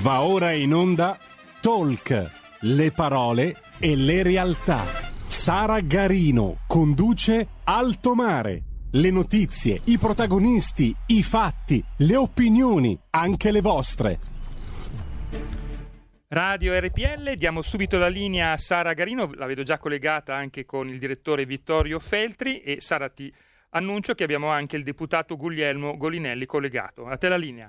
Va ora in onda Talk, le parole e le realtà. Sara Garino conduce Alto Mare. Le notizie, i protagonisti, i fatti, le opinioni, anche le vostre. Radio RPL, diamo subito la linea a Sara Garino, la vedo già collegata anche con il direttore Vittorio Feltri e Sara ti annuncio che abbiamo anche il deputato Guglielmo Golinelli collegato. A te la linea.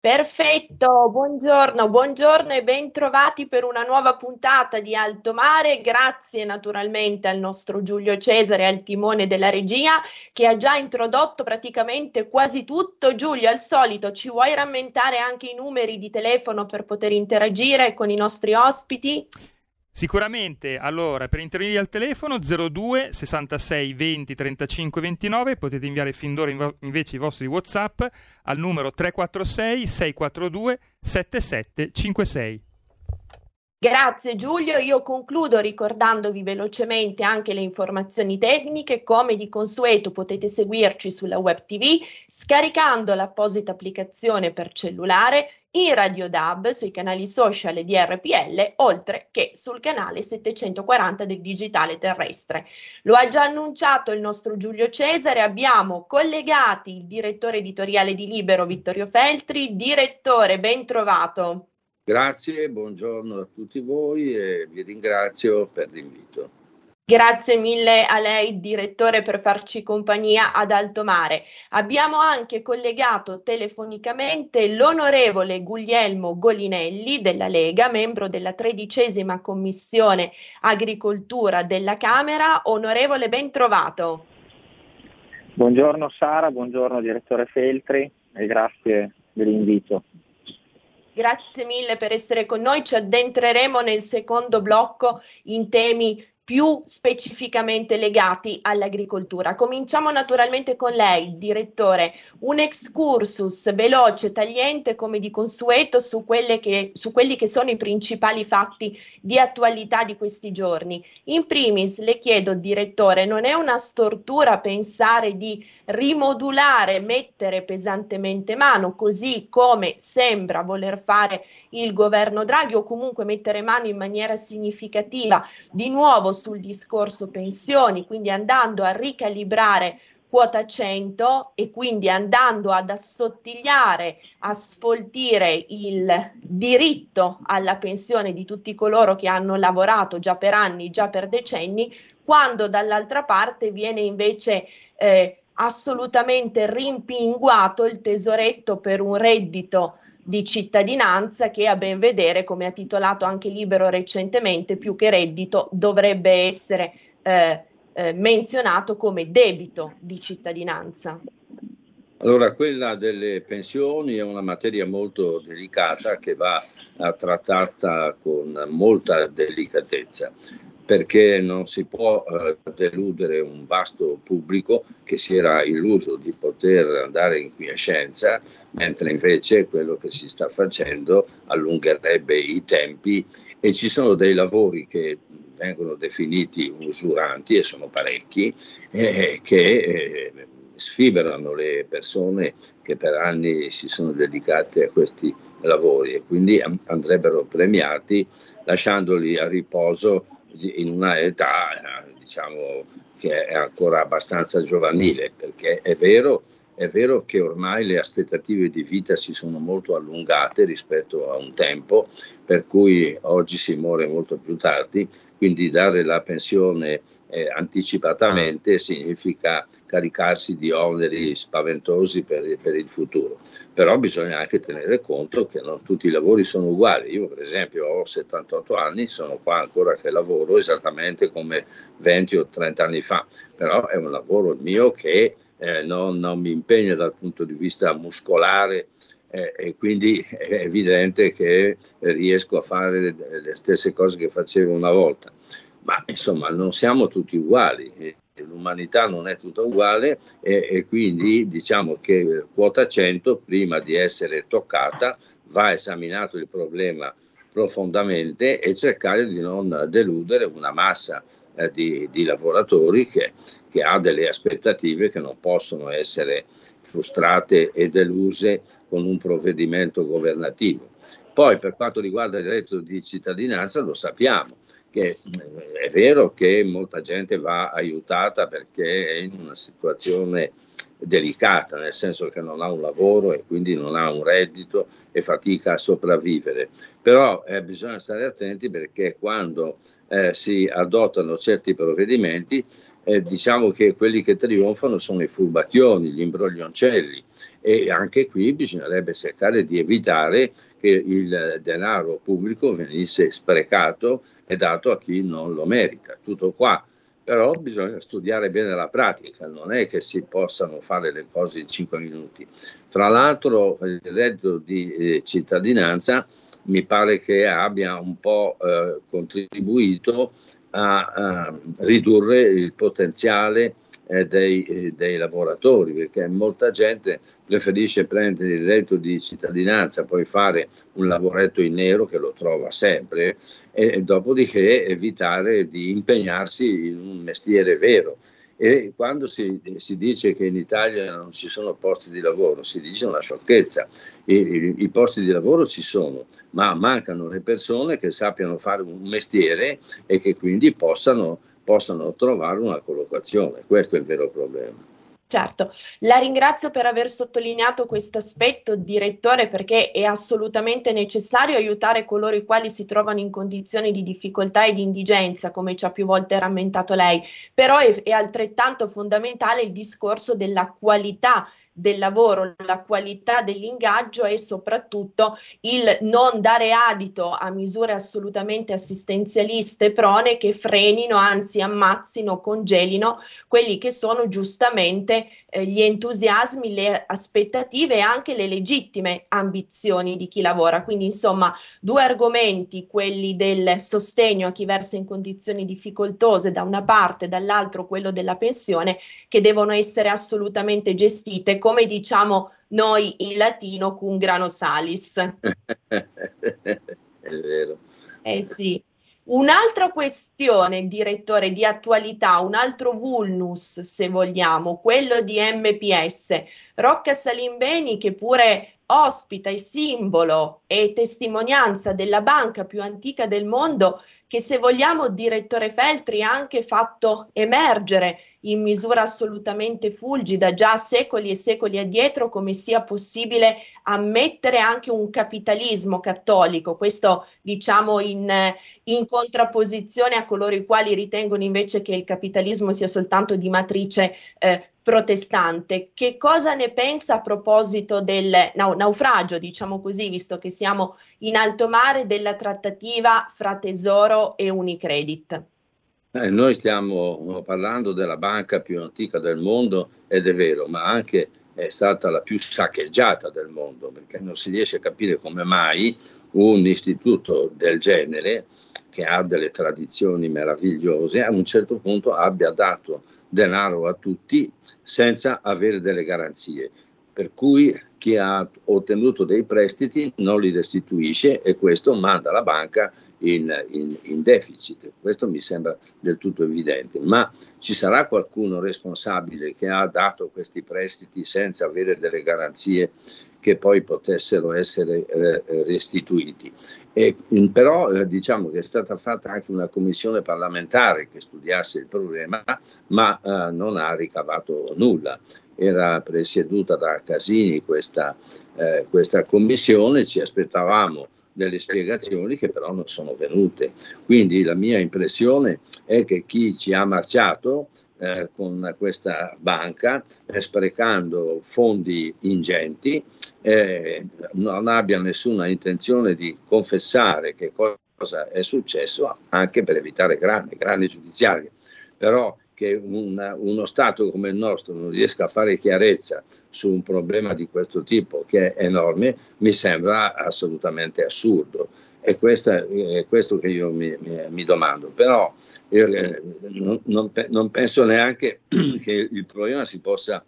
Perfetto, buongiorno, buongiorno e ben trovati per una nuova puntata di Alto Mare. Grazie naturalmente al nostro Giulio Cesare al timone della regia che ha già introdotto praticamente quasi tutto. Giulio, al solito ci vuoi rammentare anche i numeri di telefono per poter interagire con i nostri ospiti? Sicuramente, allora, per intervenire al telefono 02 66 20 35 29, potete inviare fin d'ora inv- invece i vostri WhatsApp al numero 346 642 7756. Grazie Giulio, io concludo ricordandovi velocemente anche le informazioni tecniche, come di consueto potete seguirci sulla web tv scaricando l'apposita applicazione per cellulare in Radio DAB sui canali social di RPL, oltre che sul canale 740 del digitale terrestre. Lo ha già annunciato il nostro Giulio Cesare, abbiamo collegati il direttore editoriale di Libero Vittorio Feltri. Direttore, ben trovato. Grazie, buongiorno a tutti voi e vi ringrazio per l'invito. Grazie mille a lei, direttore, per farci compagnia ad alto mare. Abbiamo anche collegato telefonicamente l'onorevole Guglielmo Golinelli della Lega, membro della tredicesima commissione agricoltura della Camera. Onorevole, ben trovato. Buongiorno Sara, buongiorno direttore Feltri e grazie dell'invito. Grazie mille per essere con noi. Ci addentreremo nel secondo blocco in temi più specificamente legati all'agricoltura. Cominciamo naturalmente con lei, direttore, un excursus veloce, tagliente come di consueto su, che, su quelli che sono i principali fatti di attualità di questi giorni. In primis le chiedo, direttore, non è una stortura pensare di rimodulare, mettere pesantemente mano, così come sembra voler fare il governo Draghi o comunque mettere mano in maniera significativa di nuovo sul discorso pensioni, quindi andando a ricalibrare quota 100 e quindi andando ad assottigliare, a sfoltire il diritto alla pensione di tutti coloro che hanno lavorato già per anni, già per decenni, quando dall'altra parte viene invece eh, assolutamente rimpinguato il tesoretto per un reddito di cittadinanza che a ben vedere, come ha titolato anche Libero recentemente, più che reddito dovrebbe essere eh, eh, menzionato come debito di cittadinanza. Allora, quella delle pensioni è una materia molto delicata che va trattata con molta delicatezza perché non si può eh, deludere un vasto pubblico che si era illuso di poter andare in quiescenza, mentre invece quello che si sta facendo allungherebbe i tempi. E ci sono dei lavori che vengono definiti usuranti e sono parecchi eh, che eh, sfiberano le persone che per anni si sono dedicate a questi lavori e quindi andrebbero premiati lasciandoli a riposo in una età diciamo, che è ancora abbastanza giovanile, perché è vero, è vero che ormai le aspettative di vita si sono molto allungate rispetto a un tempo, per cui oggi si muore molto più tardi, quindi dare la pensione eh, anticipatamente significa caricarsi di oneri spaventosi per, per, il futuro. Però bisogna anche tenere conto che non tutti i lavori sono uguali. Io per esempio ho 78 anni, sono qua ancora che lavoro esattamente come 20 o 30 anni fa, però è un lavoro mio che eh, non, non mi impegna dal punto di vista muscolare eh, e quindi è evidente che riesco a fare le stesse cose che facevo una volta. Ma insomma non siamo tutti uguali, l'umanità non è tutta uguale e, e quindi diciamo che quota 100 prima di essere toccata va esaminato il problema profondamente e cercare di non deludere una massa eh, di, di, lavoratori che, che, ha delle aspettative che non possono essere frustrate e deluse con un provvedimento governativo. Poi per quanto riguarda il reddito di cittadinanza lo sappiamo che eh, è vero che molta gente va aiutata perché è in una situazione delicata, nel senso che non ha un lavoro e quindi non ha un reddito e fatica a sopravvivere. Però eh, bisogna stare attenti perché quando eh, si adottano certi provvedimenti, eh, diciamo che quelli che trionfano sono i furbacchioni, gli imbroglioncelli e anche qui bisognerebbe cercare di evitare che il denaro pubblico venisse sprecato e dato a chi non lo merita. Tutto qua però bisogna studiare bene la pratica, non è che si possano fare le cose in 5 minuti. Tra l'altro il reddito di eh, cittadinanza mi pare che abbia un po' eh, contribuito a, a, ridurre il potenziale eh, dei, eh, dei, lavoratori, perché molta gente preferisce prendere il reddito di cittadinanza, poi fare un lavoretto in nero che lo trova sempre e, e dopodiché evitare di impegnarsi in un mestiere vero. E quando si, si, dice che in Italia non ci sono posti di lavoro, si dice una sciocchezza. I, i, I, posti di lavoro ci sono, ma mancano le persone che sappiano fare un mestiere e che quindi possano possano trovare una collocazione. Questo è il vero problema. Certo, la ringrazio per aver sottolineato questo aspetto, direttore, perché è assolutamente necessario aiutare coloro i quali si trovano in condizioni di difficoltà e di indigenza, come ci ha più volte rammentato lei, però è, è altrettanto fondamentale il discorso della qualità del lavoro, la qualità dell'ingaggio e soprattutto il non dare adito a misure assolutamente assistenzialiste prone che frenino, anzi ammazzino, congelino quelli che sono giustamente eh, gli entusiasmi, le aspettative e anche le legittime ambizioni di chi lavora. Quindi insomma due argomenti, quelli del sostegno a chi versa in condizioni difficoltose da una parte, dall'altro quello della pensione, che devono essere assolutamente gestite come diciamo noi in latino cum grano salis. È vero. Eh sì. Un'altra questione, direttore, di attualità, un altro vulnus, se vogliamo, quello di MPS. Rocca Salimbeni, che pure ospita e simbolo e testimonianza della banca più antica del mondo, che se vogliamo, direttore Feltri, ha anche fatto emergere in misura assolutamente fulgida già secoli e secoli addietro come sia possibile ammettere anche un capitalismo cattolico, questo diciamo in, in contrapposizione a coloro i quali ritengono invece che il capitalismo sia soltanto di matrice eh, protestante. Che cosa ne pensa a proposito del nau- naufragio, diciamo così, visto che siamo in alto mare, della trattativa fra Tesoro e Unicredit? Eh, noi stiamo parlando della banca più antica del mondo ed è vero, ma anche è stata la più saccheggiata del mondo, perché non si riesce a capire come mai un istituto del genere, che ha delle tradizioni meravigliose, a un certo punto abbia dato denaro a tutti senza avere delle garanzie. Per cui chi ha ottenuto dei prestiti non li restituisce e questo manda la banca in, in, in, deficit. Questo mi sembra del tutto evidente, ma ci sarà qualcuno responsabile che ha dato questi prestiti senza avere delle garanzie che poi potessero essere eh, restituiti. E, però eh, diciamo che è stata fatta anche una commissione parlamentare che studiasse il problema, ma eh, non ha ricavato nulla. Era presieduta da Casini questa, eh, questa commissione, ci aspettavamo delle spiegazioni che però non sono venute. Quindi la mia impressione è che chi ci ha marciato eh, con questa banca, eh, sprecando fondi ingenti, eh, non abbia nessuna intenzione di confessare che cosa è successo, anche per evitare grandi, grandi giudiziarie. Però che una, uno Stato come il nostro non riesca a fare chiarezza su un problema di questo tipo, che è enorme, mi sembra assolutamente assurdo. E questo è questo che io mi, mi, mi domando. Però io, eh, non, non, non penso neanche che il problema si possa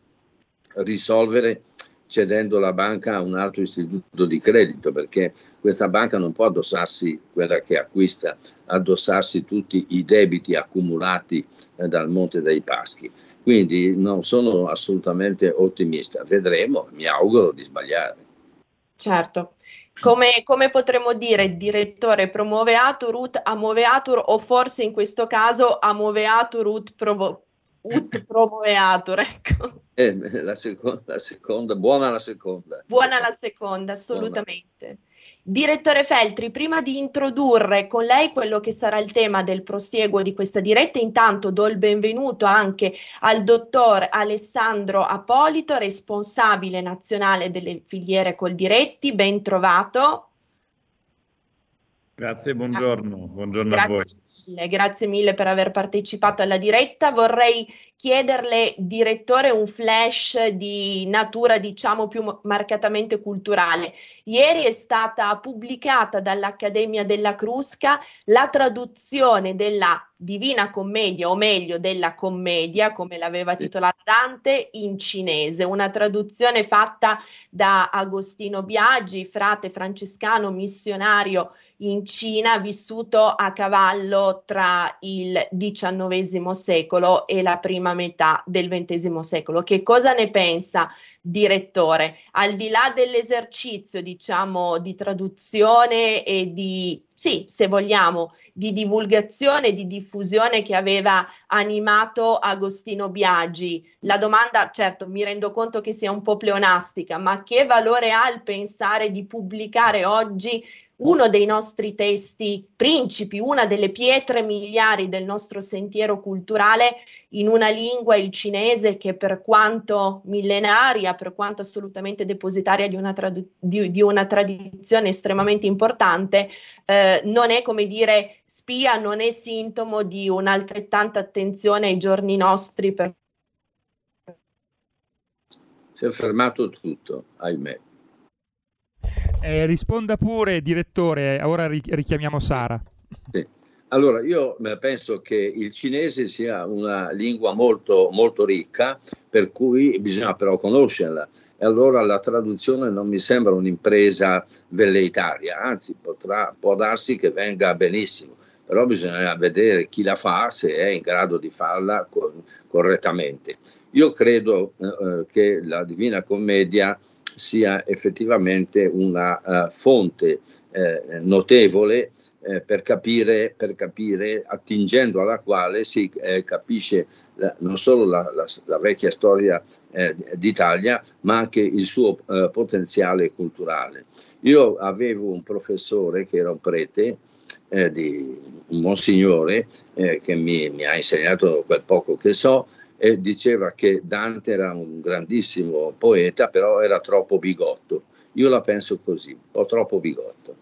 risolvere cedendo la banca a un altro istituto di credito, perché questa banca non può addossarsi, quella che acquista, addossarsi tutti i debiti accumulati eh, dal Monte dei Paschi. Quindi non sono assolutamente ottimista. Vedremo, mi auguro di sbagliare. Certo. Come, come, potremmo dire, direttore, promoveatur ut amoveatur o forse in questo caso amoveatur ut, provo, ut promoveatur, ecco. Eh, la, seconda, la seconda, buona la seconda. Buona la seconda, assolutamente. Buona. Direttore Feltri, prima di introdurre con lei quello che sarà il tema del prosieguo di questa diretta, intanto do il benvenuto anche al dottor Alessandro Apolito, responsabile nazionale delle filiere Coldiretti, ben trovato. Grazie, buongiorno, buongiorno grazie a voi. Mille, grazie mille per aver partecipato alla diretta. Vorrei chiederle, direttore, un flash di natura, diciamo, più marcatamente culturale. Ieri è stata pubblicata dall'Accademia della Crusca la traduzione della Divina Commedia, o meglio della commedia, come l'aveva titolata Dante, in cinese, una traduzione fatta da Agostino Biagi, frate francescano missionario in Cina, vissuto a cavallo tra il XIX secolo e la prima metà del XX secolo. Che cosa ne pensa, direttore? Al di là dell'esercizio, diciamo, di traduzione e di, sì, se vogliamo, di divulgazione, di diffusione che aveva animato Agostino Biagi, la domanda, certo, mi rendo conto che sia un po' pleonastica, ma che valore ha il pensare di pubblicare oggi uno dei nostri testi principi, una delle pietre miliari del nostro sentiero culturale in una lingua, il cinese, che per quanto millenaria, per quanto assolutamente depositaria di una, tradu- di, di una tradizione estremamente importante, eh, non è come dire spia, non è sintomo di un'altrettanta attenzione ai giorni nostri. Per... Si è fermato tutto, ahimè. Eh, risponda pure, direttore, ora richiamiamo Sara. Sì. Allora, io penso che il cinese sia una lingua molto, molto ricca, per cui bisogna però conoscerla. E allora la traduzione non mi sembra un'impresa velleitaria, anzi potrà, può darsi che venga benissimo, però bisogna vedere chi la fa, se è in grado di farla co- correttamente. Io credo eh, eh che la Divina Commedia sia effettivamente una uh, fonte eh, notevole eh, per, capire, per capire, attingendo alla quale si eh, capisce la, non solo la, la, la vecchia storia eh, d'Italia, ma anche il suo eh, potenziale culturale. Io avevo un professore che era un prete, di un monsignore, che mi, mi ha insegnato quel poco che so, e diceva che Dante era un grandissimo poeta, però era troppo bigotto. Io la penso così, un po' troppo bigotto.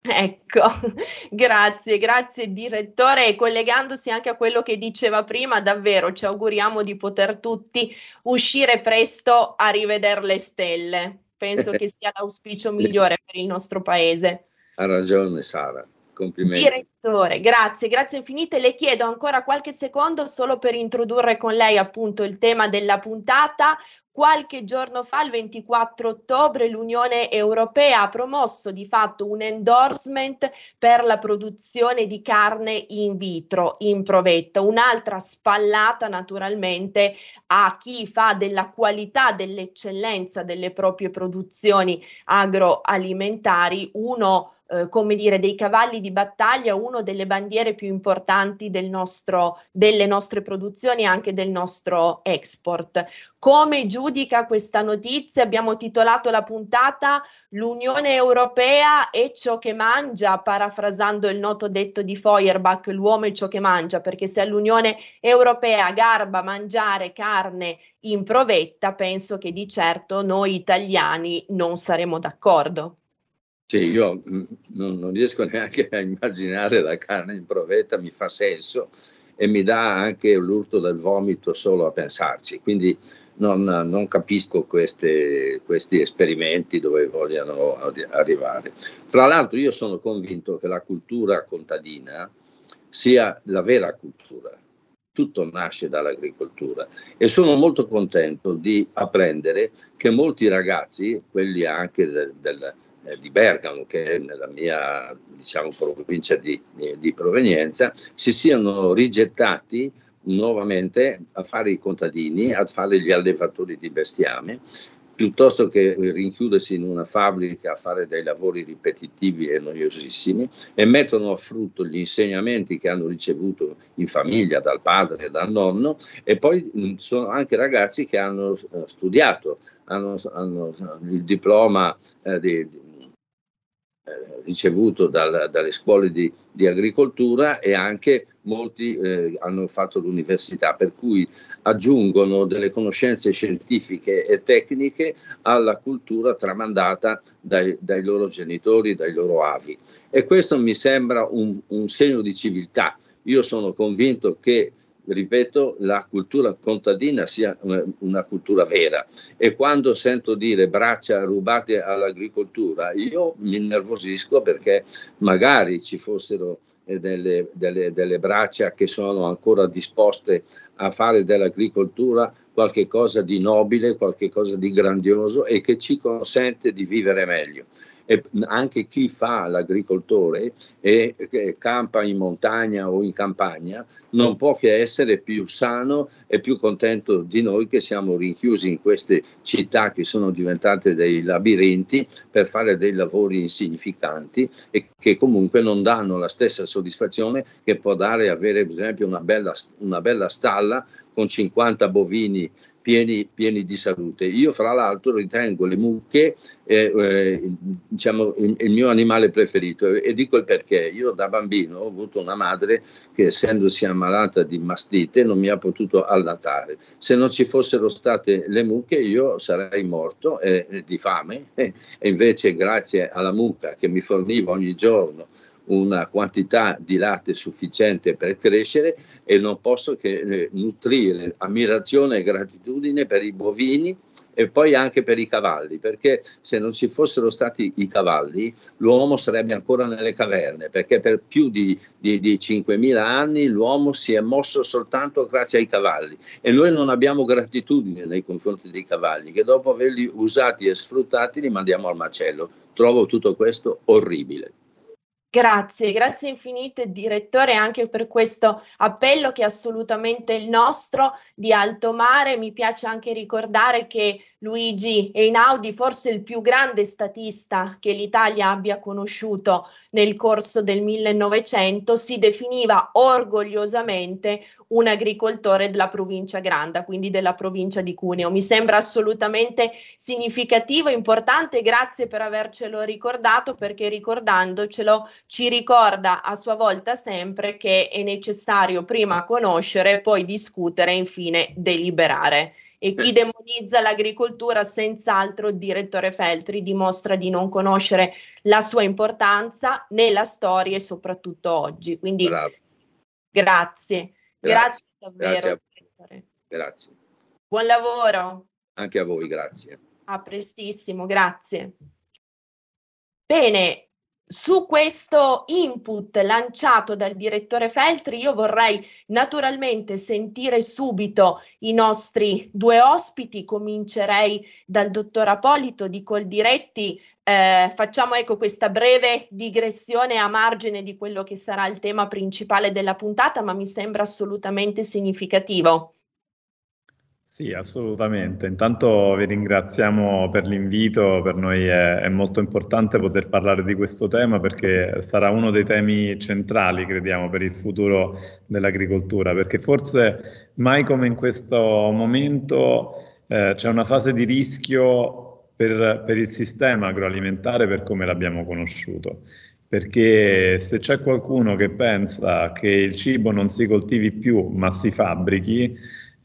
Ecco, grazie, grazie direttore. E collegandosi anche a quello che diceva prima, davvero ci auguriamo di poter tutti uscire presto a rivedere le stelle. Penso che sia l'auspicio migliore per il nostro paese. Ha ragione Sara. Complimenti. Direttore, grazie, grazie infinite. Le chiedo ancora qualche secondo solo per introdurre con lei appunto il tema della puntata. Qualche giorno fa, il 24 ottobre, l'Unione Europea ha promosso di fatto un endorsement per la produzione di carne in vitro, in provetta, un'altra spallata naturalmente a chi fa della qualità, dell'eccellenza delle proprie produzioni agroalimentari uno eh, come dire, dei cavalli di battaglia, uno delle bandiere più importanti del nostro, delle nostre produzioni e anche del nostro export. Come giudica questa notizia? Abbiamo titolato la puntata L'Unione Europea è ciò che mangia, parafrasando il noto detto di Feuerbach, l'uomo è ciò che mangia, perché se all'Unione Europea garba mangiare carne in provetta, penso che di certo noi italiani non saremo d'accordo. Sì, io mm, non, non, riesco neanche a immaginare la carne in provetta, mi fa senso e mi dà anche l'urto del vomito solo a pensarci, quindi non, non capisco queste, questi esperimenti dove vogliano arrivare. Fra l'altro io sono convinto che la cultura contadina sia la vera cultura, tutto nasce dall'agricoltura. E sono molto contento di apprendere che molti ragazzi, quelli anche del, del, eh, di Bergamo, che è nella mia diciamo, provincia di, di provenienza, si siano rigettati nuovamente a fare i contadini, a fare gli allevatori di bestiame piuttosto che rinchiudersi in una fabbrica a fare dei lavori ripetitivi e noiosissimi e mettono a frutto gli insegnamenti che hanno ricevuto in famiglia dal padre e dal nonno e poi sono anche ragazzi che hanno eh, studiato, hanno, hanno il diploma eh, di, ricevuto dal, dalle scuole di, di, agricoltura e anche molti eh, hanno fatto l'università, per cui aggiungono delle conoscenze scientifiche e tecniche alla cultura tramandata dai, dai loro genitori, dai loro avi. E questo mi sembra un, un segno di civiltà. Io sono convinto che ripeto, la cultura contadina sia una, cultura vera. E quando sento dire braccia rubate all'agricoltura, io mi innervosisco perché magari ci fossero delle, delle, delle braccia che sono ancora disposte a fare dell'agricoltura qualche cosa di nobile, qualche cosa di grandioso e che ci consente di vivere meglio. E anche chi fa l'agricoltore e, campa in montagna o in campagna non può che essere più sano e più contento di noi che siamo rinchiusi in queste città che sono diventate dei labirinti per fare dei lavori insignificanti e che comunque non danno la stessa soddisfazione che può dare avere per esempio una bella, una bella stalla con 50 bovini pieni, pieni, di salute. Io fra l'altro ritengo le mucche eh, eh, diciamo, il, il, mio animale preferito e, e, dico il perché. Io da bambino ho avuto una madre che essendosi ammalata di mastite non mi ha potuto allattare. Se non ci fossero state le mucche io sarei morto eh, di fame e invece grazie alla mucca che mi forniva ogni giorno una quantità di latte sufficiente per crescere e non posso che eh, nutrire ammirazione e gratitudine per i bovini e poi anche per i cavalli, perché se non ci fossero stati i cavalli l'uomo sarebbe ancora nelle caverne, perché per più di, di, di 5.000 anni l'uomo si è mosso soltanto grazie ai cavalli e noi non abbiamo gratitudine nei confronti dei cavalli, che dopo averli usati e sfruttati li mandiamo al macello. Trovo tutto questo orribile. Grazie, grazie infinite direttore anche per questo appello che è assolutamente il nostro di alto mare. Mi piace anche ricordare che Luigi Einaudi, forse il più grande statista che l'Italia abbia conosciuto nel corso del 1900, si definiva orgogliosamente un agricoltore della provincia Granda, quindi della provincia di Cuneo. Mi sembra assolutamente significativo, importante, grazie per avercelo ricordato perché ricordandocelo ci ricorda a sua volta sempre che è necessario prima conoscere, poi discutere e infine deliberare. E chi demonizza l'agricoltura, senz'altro il direttore Feltri dimostra di non conoscere la sua importanza né la storia e soprattutto oggi. Quindi Bravo. grazie. Grazie, grazie davvero. Grazie, grazie. Buon lavoro. Anche a voi, grazie. A prestissimo, grazie. Bene, su questo input lanciato dal direttore Feltri io vorrei naturalmente sentire subito i nostri due ospiti, comincerei dal dottor Apolito di Coldiretti, eh, facciamo ecco questa breve digressione a margine di quello che sarà il tema principale della puntata, ma mi sembra assolutamente significativo. Sì, assolutamente. Intanto vi ringraziamo per l'invito, per noi è, è, molto importante poter parlare di questo tema perché sarà uno dei temi centrali, crediamo, per il futuro dell'agricoltura, perché forse mai come in questo momento eh, c'è una fase di rischio per, per il sistema agroalimentare per come l'abbiamo conosciuto perché se c'è qualcuno che pensa che il cibo non si coltivi più ma si fabbrichi,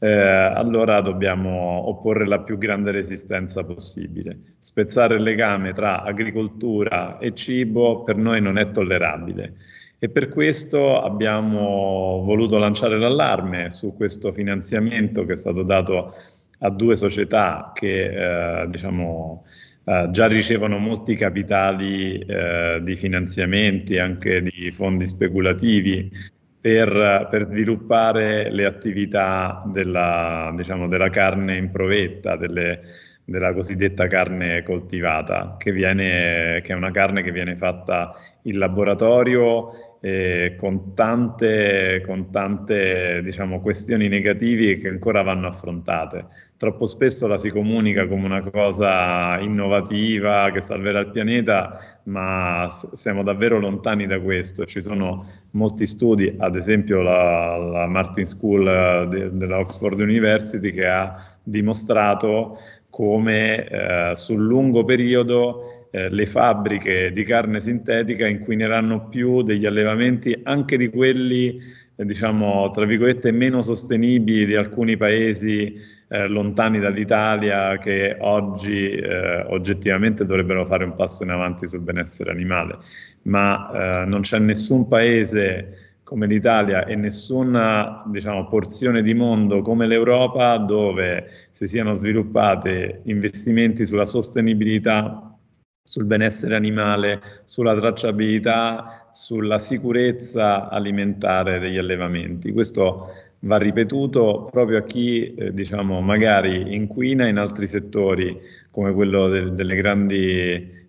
eh, allora dobbiamo opporre la più grande resistenza possibile. Spezzare il legame tra agricoltura e cibo per noi non è tollerabile e per questo abbiamo voluto lanciare l'allarme su questo finanziamento che è stato dato a due società che eh, diciamo, eh, già ricevono molti capitali eh, di finanziamenti, anche di fondi speculativi per, per, sviluppare le attività della, diciamo, della carne in provetta, delle, della cosiddetta carne coltivata, che, viene, che, è una carne che viene fatta in laboratorio eh, con tante, con tante diciamo, questioni negative che ancora vanno affrontate. Troppo spesso la si comunica come una cosa innovativa che salverà il pianeta, ma siamo davvero lontani da questo. Ci sono molti studi, ad esempio la, la Martin School de, della Oxford University, che ha dimostrato come eh, sul lungo periodo eh, le fabbriche di carne sintetica inquineranno più degli allevamenti anche di quelli, eh, diciamo, tra virgolette, meno sostenibili di alcuni paesi eh, lontani dall'Italia che oggi eh, oggettivamente dovrebbero fare un passo in avanti sul benessere animale, ma eh, non c'è nessun paese come l'Italia e nessuna diciamo, porzione di mondo come l'Europa dove si siano sviluppati investimenti sulla sostenibilità, sul benessere animale, sulla tracciabilità, sulla sicurezza alimentare degli allevamenti. Questo va ripetuto proprio a chi eh, diciamo, magari inquina in altri settori come quello del, delle, grandi,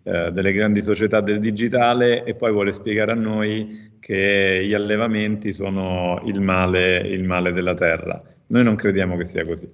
eh, delle grandi società del digitale e poi vuole spiegare a noi che gli allevamenti sono il male, il male della terra. Noi non crediamo che sia così.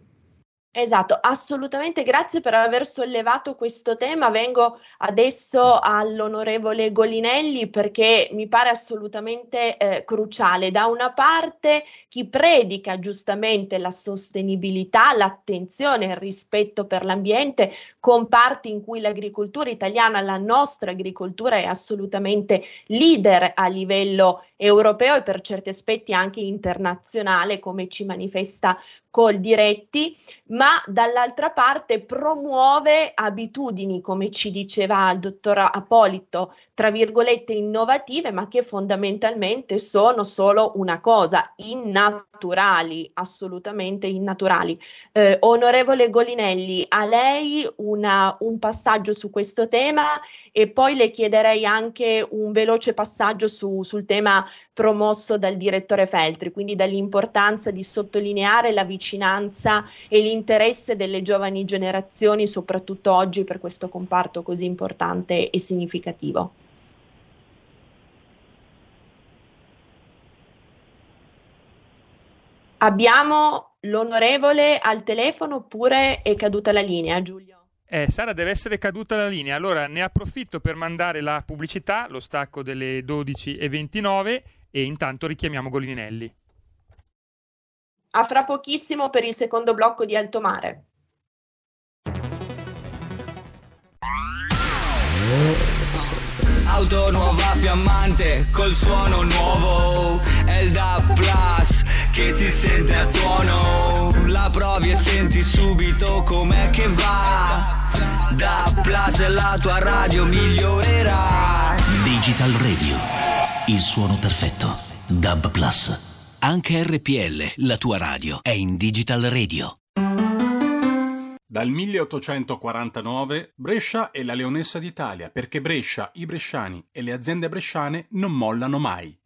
Esatto, assolutamente grazie per aver sollevato questo tema. Vengo adesso all'onorevole Golinelli perché mi pare assolutamente eh, cruciale. Da una parte chi predica giustamente la sostenibilità, l'attenzione, il rispetto per l'ambiente, comparti in cui l'agricoltura italiana, la nostra agricoltura è assolutamente leader a livello europeo e per certi aspetti anche internazionale, come ci manifesta col diretti, ma dall'altra parte promuove abitudini, come ci diceva il dottor Apolito, tra virgolette innovative, ma che fondamentalmente sono solo una cosa, innaturali, assolutamente innaturali. Eh, onorevole Golinelli, a lei una, un passaggio su questo tema e poi le chiederei anche un veloce passaggio su, sul tema promosso dal direttore Feltri, quindi dall'importanza di sottolineare la vicinanza e l'interesse delle giovani generazioni, soprattutto oggi per questo comparto così importante e significativo. Abbiamo l'onorevole al telefono oppure è caduta la linea, Giulio? Eh, Sara deve essere caduta la linea, allora ne approfitto per mandare la pubblicità, lo stacco delle 12.29 e intanto richiamiamo Golinelli. A fra pochissimo per il secondo blocco di Alto Mare. Auto nuova fiammante col suono nuovo DAB Plus che si sente a tuono La provi e senti subito com'è che va DAB Plus e la tua radio migliorerà Digital Radio il suono perfetto. DAB Plus. Anche RPL, la tua radio, è in Digital Radio. Dal 1849 Brescia è la leonessa d'Italia perché Brescia, i bresciani e le aziende bresciane non mollano mai.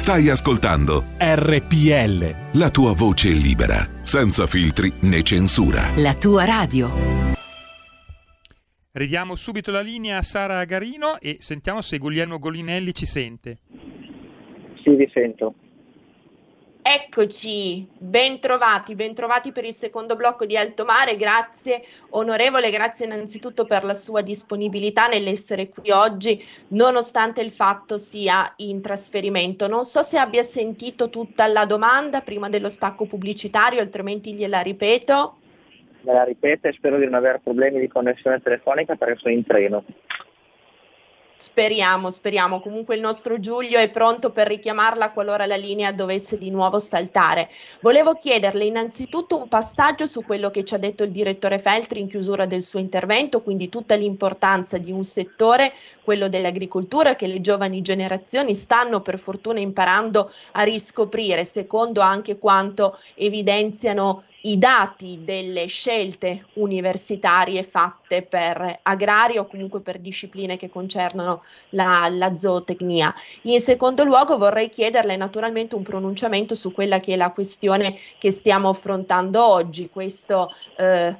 Stai ascoltando RPL. La tua voce libera, senza filtri né censura. La tua radio. Ridiamo subito la linea a Sara Garino e sentiamo se Guglielmo Golinelli ci sente. Sì, vi sento. Eccoci, bentrovati, bentrovati per il secondo blocco di Alto Mare. Grazie onorevole, grazie innanzitutto per la sua disponibilità nell'essere qui oggi, nonostante il fatto sia in trasferimento. Non so se abbia sentito tutta la domanda prima dello stacco pubblicitario, altrimenti gliela ripeto. Me la ripeto e spero di non avere problemi di connessione telefonica perché sono in treno. Speriamo, speriamo. Comunque il nostro Giulio è pronto per richiamarla qualora la linea dovesse di nuovo saltare. Volevo chiederle innanzitutto un passaggio su quello che ci ha detto il direttore Feltri in chiusura del suo intervento, quindi tutta l'importanza di un settore, quello dell'agricoltura, che le giovani generazioni stanno per fortuna imparando a riscoprire, secondo anche quanto evidenziano i dati delle scelte universitarie fatte per agrari o comunque per discipline che concernono la, la, zootecnia. In secondo luogo vorrei chiederle naturalmente un pronunciamento su quella che è la questione che stiamo affrontando oggi, questo eh,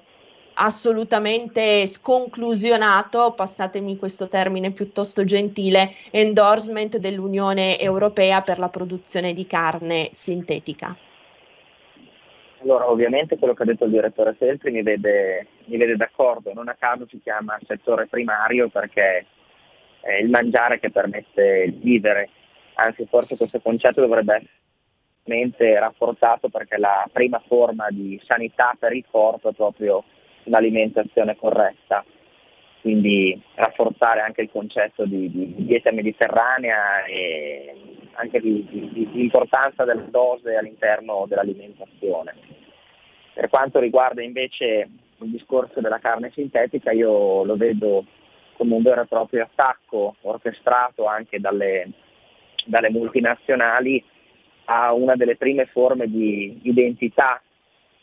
assolutamente sconclusionato, passatemi questo termine piuttosto gentile, endorsement dell'Unione Europea per la produzione di carne sintetica. Allora, ovviamente quello che ha detto il direttore Feltri mi vede, mi vede d'accordo, non a caso si chiama settore primario perché è il mangiare che permette il vivere, anzi forse questo concetto dovrebbe essere rafforzato perché la prima forma di sanità per il corpo è proprio un'alimentazione corretta, quindi rafforzare anche il concetto di, di dieta mediterranea e anche di, di, di importanza della dose all'interno dell'alimentazione. Per quanto riguarda invece il discorso della carne sintetica, io lo vedo come un vero e proprio attacco orchestrato anche dalle, dalle multinazionali a una delle prime forme di identità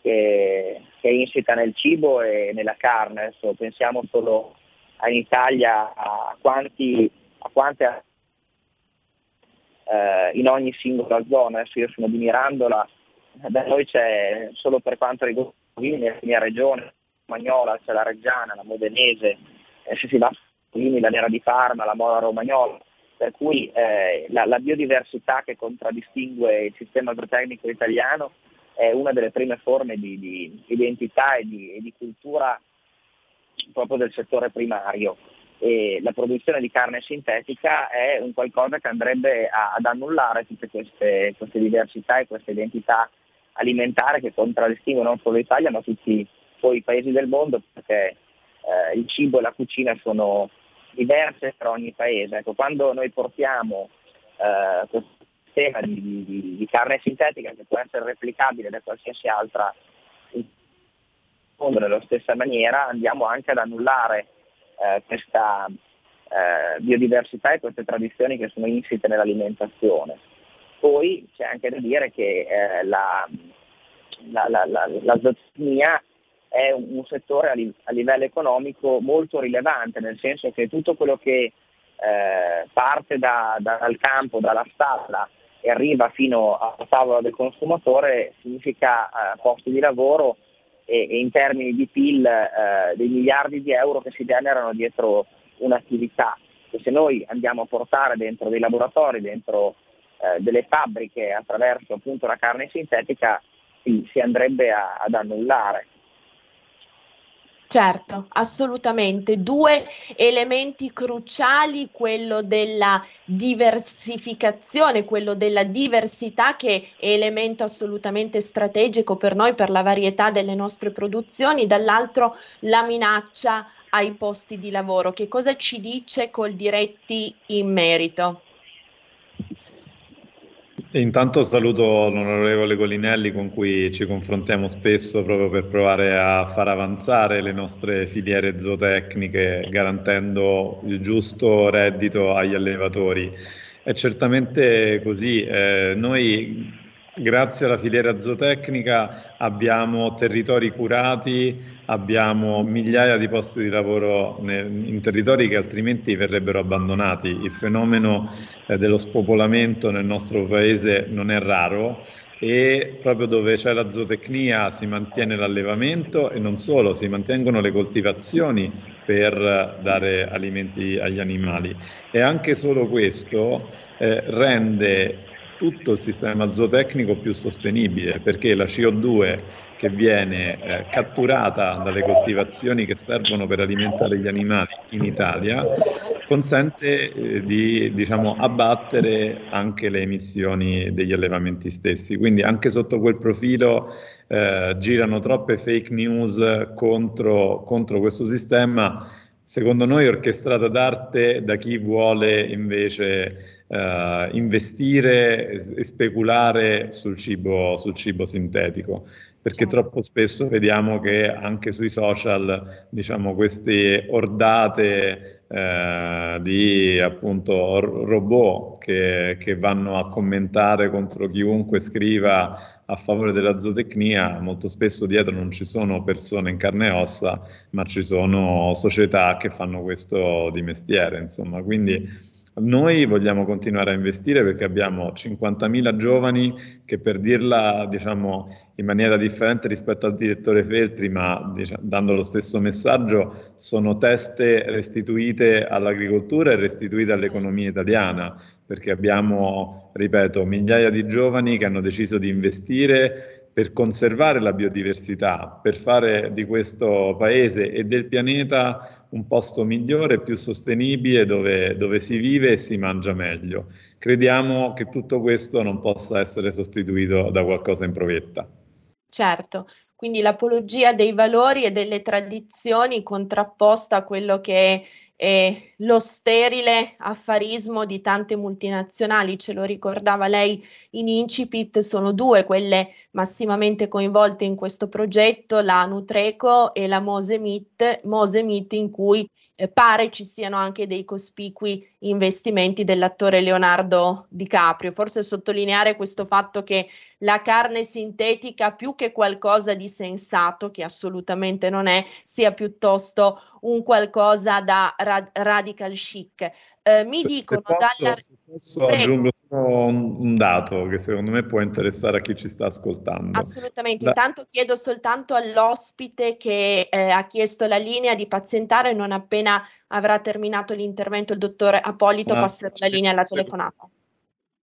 che, che, insita nel cibo e nella carne. Adesso pensiamo solo in Italia a, quanti, a quante eh, in ogni singola zona, adesso io sono di Mirandola, da noi c'è solo per quanto riguarda la mia regione, la Magnola, c'è la Reggiana, la Modenese, eh, se si va la Nera di Parma, la Mora Romagnola, per cui eh, la, la, biodiversità che contraddistingue il sistema agrotecnico italiano è una delle prime forme di, di identità e di, e di cultura proprio del settore primario e la produzione di carne sintetica è un qualcosa che andrebbe a, ad annullare tutte queste, queste, diversità e queste identità alimentari che contraddistinguono non solo l'Italia ma tutti poi i paesi del mondo perché eh, il cibo e la cucina sono diverse per ogni paese. Ecco, quando noi portiamo eh, questo sistema di, di, di, carne sintetica che può essere replicabile da qualsiasi altra nella stessa maniera andiamo anche ad annullare eh, questa eh, biodiversità e queste tradizioni che sono insite nell'alimentazione. Poi c'è anche da dire che eh, la, la, la, la, zootecnia è un, un settore a, li, a, livello economico molto rilevante, nel senso che tutto quello che eh, parte da, da, dal campo, dalla stalla e arriva fino alla tavola del consumatore significa eh, posti di lavoro e, e in termini di PIL eh, dei miliardi di euro che si generano dietro un'attività che se noi andiamo a portare dentro dei laboratori, dentro eh, delle fabbriche attraverso appunto la carne sintetica si, si andrebbe a, ad annullare. Certo, assolutamente. Due elementi cruciali, quello della diversificazione, quello della diversità che è elemento assolutamente strategico per noi, per la varietà delle nostre produzioni, dall'altro la minaccia ai posti di lavoro. Che cosa ci dice col diretti in merito? Intanto saluto l'onorevole Colinelli con cui ci confrontiamo spesso proprio per provare a far avanzare le nostre filiere zootecniche garantendo il giusto reddito agli allevatori. È certamente così, eh, noi grazie alla filiera zootecnica abbiamo territori curati, abbiamo migliaia di posti di lavoro in territori che altrimenti verrebbero abbandonati. Il fenomeno eh, dello spopolamento nel nostro paese non è raro e proprio dove c'è la zootecnia si mantiene l'allevamento e non solo, si mantengono le coltivazioni per dare alimenti agli animali. E anche solo questo eh, rende tutto il sistema zootecnico più sostenibile perché la CO2 che viene eh, catturata dalle coltivazioni che servono per alimentare gli animali in Italia consente eh, di diciamo, abbattere anche le emissioni degli allevamenti stessi. Quindi anche sotto quel profilo eh, girano troppe fake news contro, contro questo sistema secondo noi orchestrata d'arte da chi vuole invece uh, investire e speculare sul cibo, sul cibo sintetico perché certo. troppo spesso vediamo che anche sui social, diciamo, queste ordate eh, di appunto robot che, che, vanno a commentare contro chiunque scriva a favore della zootecnia, molto spesso dietro non ci sono persone in carne e ossa, ma ci sono società che fanno questo di mestiere, insomma, quindi noi vogliamo continuare a investire perché abbiamo 50.000 giovani che per dirla diciamo, in maniera differente rispetto al direttore Feltri, ma diciamo, dando lo stesso messaggio, sono teste restituite all'agricoltura e restituite all'economia italiana, perché abbiamo, ripeto, migliaia di giovani che hanno deciso di investire per conservare la biodiversità, per fare di questo paese e del pianeta un posto migliore, più sostenibile, dove, dove, si vive e si mangia meglio. Crediamo che tutto questo non possa essere sostituito da qualcosa in provetta. Certo, quindi l'apologia dei valori e delle tradizioni contrapposta a quello che è e lo sterile affarismo di tante multinazionali, ce lo ricordava lei in incipit, sono due quelle massimamente coinvolte in questo progetto, la Nutreco e la Mosemit, Mosemit in cui pare ci siano anche dei cospicui investimenti dell'attore Leonardo DiCaprio. Forse sottolineare questo fatto che la carne sintetica, più che qualcosa di sensato, che assolutamente non è, sia piuttosto un qualcosa da rad- radical chic. Eh, mi se, dicono se posso, dalla... se posso aggiungo solo un, un, dato che secondo me può interessare a chi ci sta ascoltando. Assolutamente, la... intanto chiedo soltanto all'ospite che eh, ha chiesto la linea di pazientare non appena avrà terminato l'intervento il dottor Apolito ah, passerò la linea alla telefonata.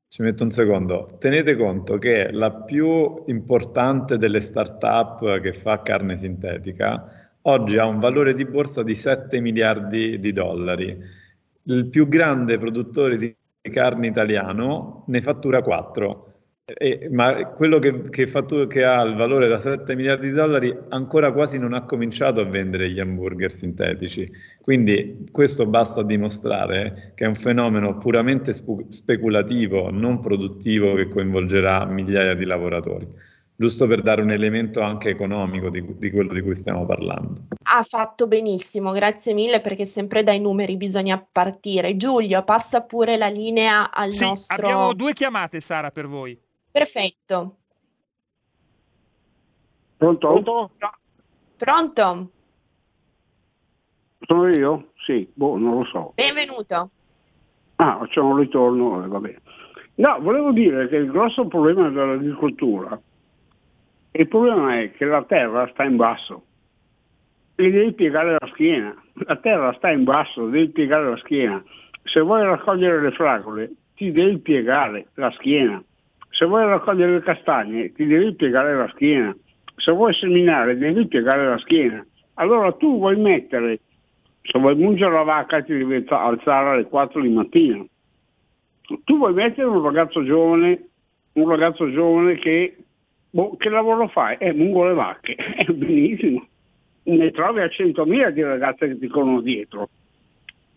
Ci metto un secondo. Tenete conto che la più importante delle start-up che fa carne sintetica oggi ha un valore di borsa di 7 miliardi di dollari. Il più grande produttore di carne italiano ne fattura 4. Eh, ma quello che, che, fatto, che, ha il valore da 7 miliardi di dollari ancora quasi non ha cominciato a vendere gli hamburger sintetici. Quindi questo basta a dimostrare che è un fenomeno puramente spu- speculativo, non produttivo, che coinvolgerà migliaia di lavoratori. Giusto per dare un elemento anche economico di, di quello di cui stiamo parlando. Ha fatto benissimo, grazie mille perché sempre dai numeri bisogna partire. Giulio, passa pure la linea al sì, nostro... Abbiamo due chiamate, Sara, per voi. Perfetto. Pronto? Pronto? Pronto? Sono io? Sì, boh, non lo so. Benvenuto. Ah, c'è un ritorno, eh, va bene. No, volevo dire che il grosso problema dell'agricoltura, il problema è che la terra sta in basso e devi piegare la schiena. La terra sta in basso, devi piegare la schiena. Se vuoi raccogliere le fragole, ti devi piegare la schiena. Se vuoi raccogliere le castagne ti devi piegare la schiena, se vuoi seminare devi piegare la schiena. Allora tu vuoi mettere, se vuoi mungere la vacca ti devi alzare alle 4 di mattina. Tu vuoi mettere un ragazzo giovane, un ragazzo giovane che, boh, che lavoro fai? Eh, mungo le vacche, è benissimo. Ne trovi a 100.000 di ragazze che ti corrono dietro.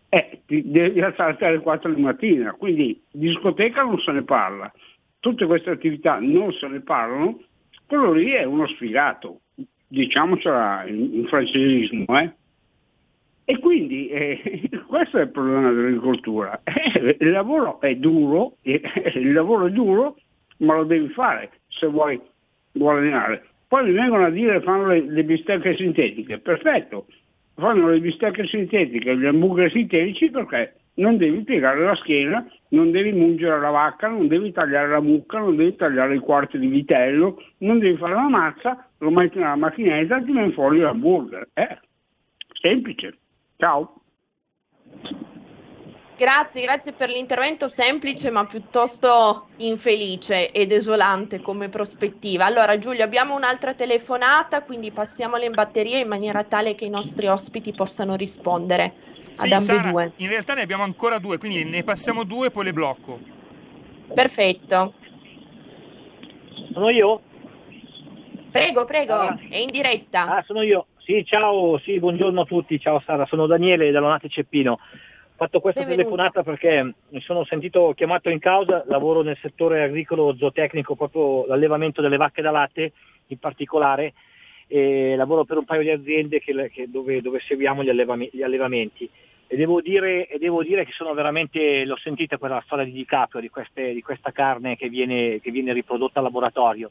Eh, ti devi alzarti alle 4 di mattina, quindi discoteca non se ne parla tutte queste attività non se ne parlano, quello lì è uno sfigato, diciamocela in, in francesismo. Eh? E quindi eh, questo è il problema dell'agricoltura. Eh, il lavoro è duro, eh, il lavoro è duro, ma lo devi fare se vuoi guadagnare. Poi mi vengono a dire fanno le, le bistecche sintetiche, perfetto, fanno le bistecche sintetiche, gli hamburger sintetici perché non devi piegare la schiena, non devi mungere la vacca, non devi tagliare la mucca, non devi tagliare i quarti di vitello, non devi fare la mazza, lo metti nella macchinetta e ti viene fuori l'hamburger. Eh, semplice. Ciao. Grazie, grazie per l'intervento semplice ma piuttosto infelice e desolante come prospettiva. Allora Giulio abbiamo un'altra telefonata, quindi passiamola in batteria in maniera tale che i nostri ospiti possano rispondere sì, ad ambedue. in realtà ne abbiamo ancora due, quindi ne passiamo due e poi le blocco. Perfetto. Sono io? Prego, prego, allora. è in diretta. Ah, sono io. Sì, ciao, sì, buongiorno a tutti, ciao Sara, sono Daniele dall'Onate Ceppino. Ho fatto questa Benvenuto. telefonata perché mi sono sentito chiamato in causa, lavoro nel settore agricolo zootecnico, proprio l'allevamento delle vacche da latte in particolare, e lavoro per un paio di aziende che- che- dove, dove seguiamo gli, allevami- gli allevamenti. E devo, dire, e devo dire che sono veramente, l'ho sentita quella storia di DiCaprio, di, queste- di questa carne che viene, che viene riprodotta al laboratorio.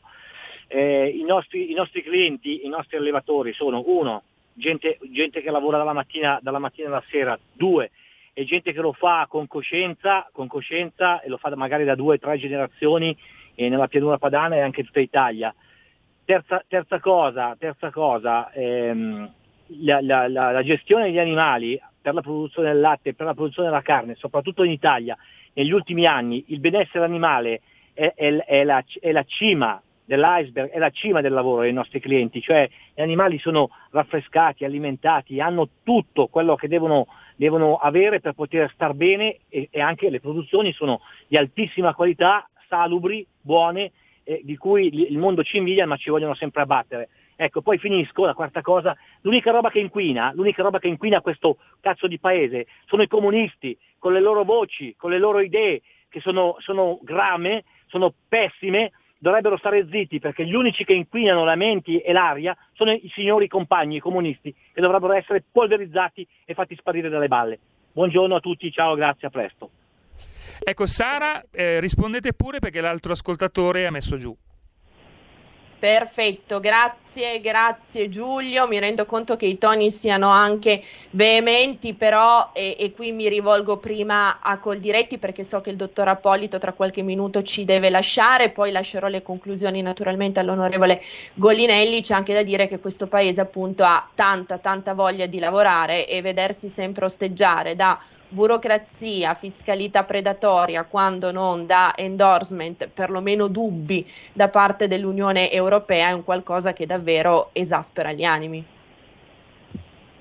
Eh, i, nostri, I nostri clienti, i nostri allevatori sono uno, gente, gente che lavora dalla mattina, dalla mattina alla sera, due, e gente che lo fa con coscienza, con coscienza e lo fa magari da due o tre generazioni eh, nella pianura padana e anche in tutta Italia. Terza, terza cosa, terza cosa ehm, la, la- la- la gestione degli animali per la produzione del latte, per la produzione della carne, soprattutto in Italia, negli ultimi anni il benessere animale è, è- è è la cima dell'iceberg, è la cima del lavoro dei nostri clienti, cioè gli animali sono raffrescati, alimentati, hanno tutto quello che devono, devono avere per poter star bene e, e anche le produzioni sono di altissima qualità, salubri, buone, eh, di cui il mondo ci invidia ma ci vogliono sempre abbattere. Ecco, poi finisco, la quarta cosa, l'unica roba che inquina, l'unica roba che inquina questo cazzo di paese sono i comunisti, con le loro voci, con le loro idee, che sono, sono grame, sono pessime, dovrebbero stare zitti perché gli unici che inquinano le menti e l'aria sono i signori compagni, i comunisti, che dovrebbero essere polverizzati e fatti sparire dalle balle. Buongiorno a tutti, ciao, grazie, a presto. Ecco, Sara, eh, rispondete pure perché l'altro ascoltatore ha messo giù. Perfetto, grazie, grazie Giulio. Mi rendo conto che i toni siano anche veementi, però, e, e qui mi rivolgo prima a Coldiretti perché so che il dottor Appolito tra qualche minuto ci deve lasciare, poi lascerò le conclusioni naturalmente all'onorevole Golinelli. C'è anche da dire che questo paese appunto ha tanta, tanta voglia di lavorare e vedersi sempre osteggiare da burocrazia, fiscalità predatoria, quando non da endorsement, perlomeno dubbi da parte dell'Unione Europea, è un qualcosa che davvero esaspera gli animi.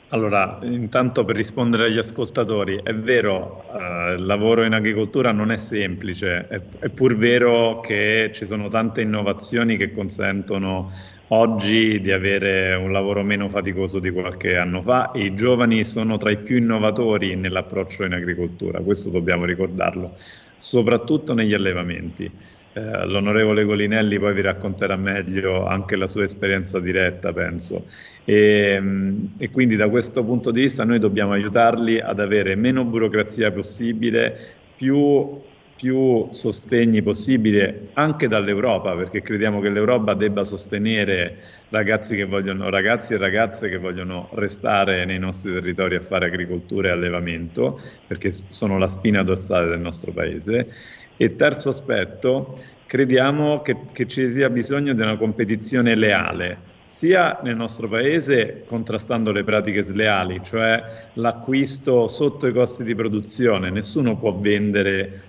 Allora, intanto per rispondere agli ascoltatori, è vero, eh, il lavoro in agricoltura non è semplice, è, è pur vero che ci sono tante innovazioni che consentono oggi di avere un lavoro meno faticoso di qualche anno fa e i giovani sono tra i più innovatori nell'approccio in agricoltura, questo dobbiamo ricordarlo, soprattutto negli allevamenti. Eh, l'onorevole Golinelli poi vi racconterà meglio anche la sua esperienza diretta, penso. E, mh, e quindi da questo punto di vista noi dobbiamo aiutarli ad avere meno burocrazia possibile, più, più sostegni possibile anche dall'Europa, perché crediamo che l'Europa debba sostenere ragazzi, vogliono, ragazzi e ragazze che vogliono restare nei nostri territori a fare agricoltura e allevamento, perché sono la spina dorsale del nostro paese. E terzo aspetto, crediamo che, che ci sia bisogno di una competizione leale, sia nel nostro paese contrastando le pratiche sleali, cioè l'acquisto sotto i costi di produzione. Nessuno può vendere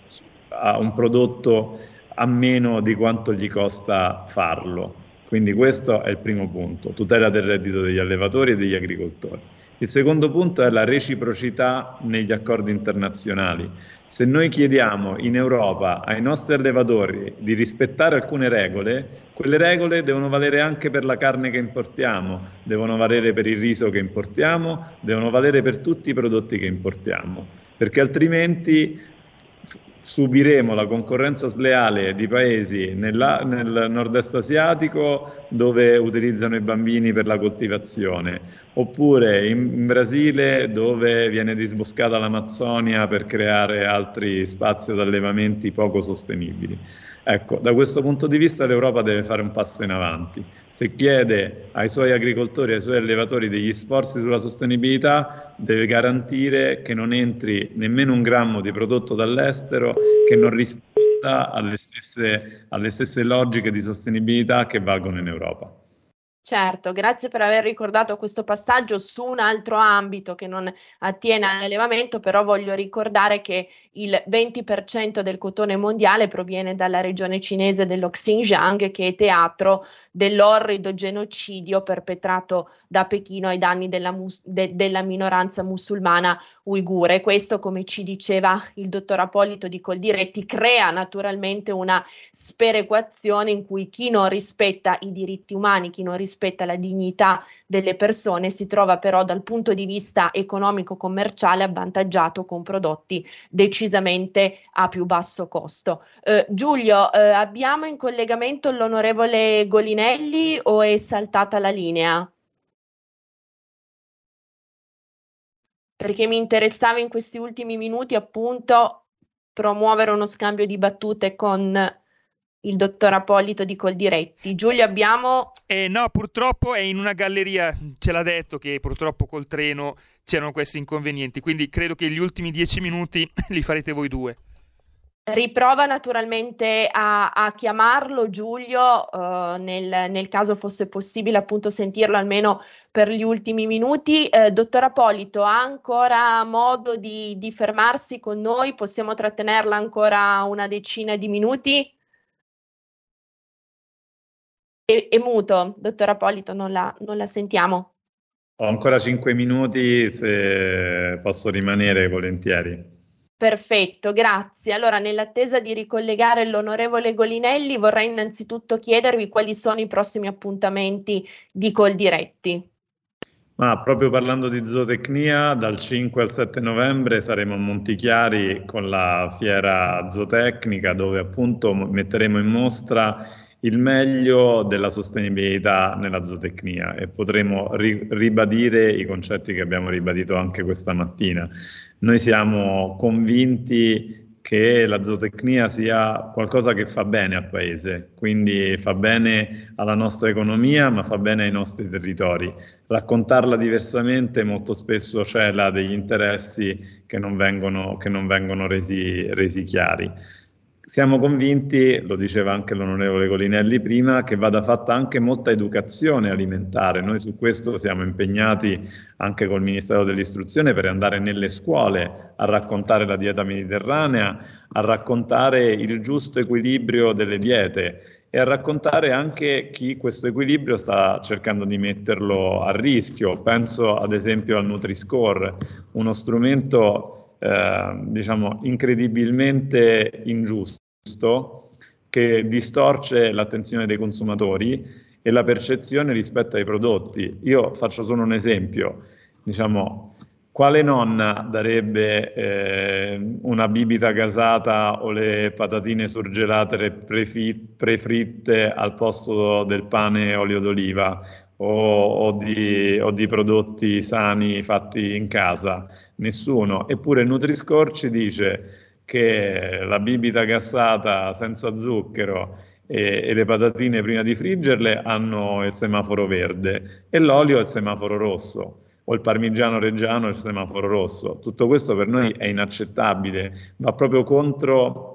a un prodotto a meno di quanto gli costa farlo. Quindi questo è il primo punto, tutela del reddito degli allevatori e degli agricoltori. Il secondo punto è la reciprocità negli accordi internazionali. Se noi chiediamo in Europa ai nostri allevatori di rispettare alcune regole, quelle regole devono valere anche per la carne che importiamo, devono valere per il riso che importiamo, devono valere per tutti i prodotti che importiamo, perché altrimenti subiremo la concorrenza sleale di paesi nella- nel nord-est asiatico dove utilizzano i bambini per la coltivazione, oppure in, in Brasile dove viene disboscata l'Amazzonia per creare altri spazi ad allevamenti poco sostenibili. Ecco, da questo punto di vista l'Europa deve fare un passo in avanti. Se chiede ai suoi agricoltori, ai suoi allevatori degli sforzi sulla sostenibilità, deve garantire che non entri nemmeno un grammo di prodotto dall'estero che non risponda alle stesse, alle stesse logiche di sostenibilità che valgono in Europa. Certo, grazie per aver ricordato questo passaggio su un altro ambito che non attiene all'allevamento, però voglio ricordare che il 20% del cotone mondiale proviene dalla regione cinese dello Xinjiang, che è teatro dell'orrido genocidio perpetrato da Pechino ai danni della, mus- de- della minoranza musulmana uigure. Questo, come ci diceva il dottor Appolito di Coldiretti, crea naturalmente una sperequazione in cui chi non rispetta i diritti umani, chi non rispetta rispetta la dignità delle persone, si trova però dal punto di vista economico-commerciale avvantaggiato con prodotti decisamente a più basso costo. Eh, Giulio, eh, abbiamo in collegamento l'onorevole Golinelli o è saltata la linea? Perché mi interessava in questi ultimi minuti appunto promuovere uno scambio di battute con il dottor Apolito di Coldiretti. Giulio, abbiamo... Eh, no, purtroppo è in una galleria, ce l'ha detto che purtroppo col treno c'erano questi inconvenienti, quindi credo che gli ultimi dieci minuti li farete voi due. Riprova naturalmente a, a chiamarlo Giulio, uh, nel, nel, caso fosse possibile appunto sentirlo almeno per gli ultimi minuti. Uh, dottor Apolito, ha ancora modo di, di, fermarsi con noi? Possiamo trattenerla ancora una decina di minuti? È, è muto, dottor Apolito, non la, non la sentiamo. Ho ancora cinque minuti, se posso rimanere volentieri. Perfetto, grazie. Allora, nell'attesa di ricollegare l'onorevole Golinelli, vorrei innanzitutto chiedervi quali sono i prossimi appuntamenti di Coldiretti. Ma proprio parlando di zootecnia, dal 5 al 7 novembre saremo a Montichiari con la fiera zootecnica dove appunto metteremo in mostra il meglio della sostenibilità nella zootecnia e potremo ri- ribadire i concetti che abbiamo ribadito anche questa mattina. Noi siamo convinti che la zootecnia sia qualcosa che fa bene al paese, quindi fa bene alla nostra economia, ma fa bene ai nostri territori. Raccontarla diversamente molto spesso cela degli interessi che non vengono, che non vengono resi, resi chiari. Siamo convinti, lo diceva anche l'onorevole Colinelli prima, che vada fatta anche molta educazione alimentare. Noi su questo siamo impegnati anche col Ministero dell'Istruzione per andare nelle scuole a raccontare la dieta mediterranea, a raccontare il giusto equilibrio delle diete e a raccontare anche chi questo equilibrio sta cercando di metterlo a rischio. Penso ad esempio al Nutri-Score, uno strumento eh, diciamo, incredibilmente ingiusto che distorce l'attenzione dei consumatori e la percezione rispetto ai prodotti. Io faccio solo un esempio, diciamo, quale nonna darebbe eh, una bibita gasata o le patatine surgelate prefritte al posto del pane e olio d'oliva o, o, di, o, di, prodotti sani fatti in casa? Nessuno. Eppure Nutri-Score ci dice che la bibita gassata senza zucchero e, e, le patatine prima di friggerle hanno il semaforo verde e l'olio il semaforo rosso o il parmigiano reggiano il semaforo rosso. Tutto questo per noi è inaccettabile, va proprio contro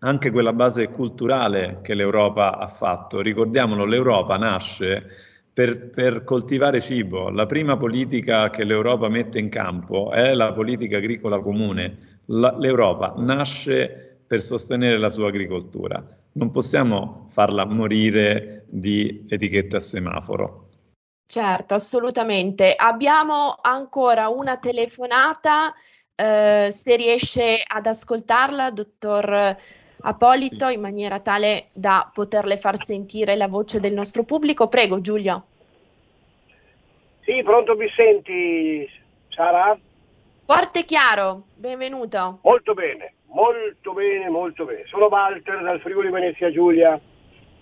anche quella base culturale che l'Europa ha fatto. Ricordiamolo, l'Europa nasce per, per, coltivare cibo. La prima politica che l'Europa mette in campo è la politica agricola comune. La, L'Europa nasce per sostenere la sua agricoltura. Non possiamo farla morire di etichette a semaforo. Certo, assolutamente. Abbiamo ancora una telefonata, eh, se riesce ad ascoltarla, dottor Apolito, in maniera tale da poterle far sentire la voce del nostro pubblico. Prego, Giulio. Sì, pronto, mi senti, Sara? Forte e chiaro, benvenuto. Molto bene, molto bene, molto bene. Sono Walter dal Friuli Venezia Giulia.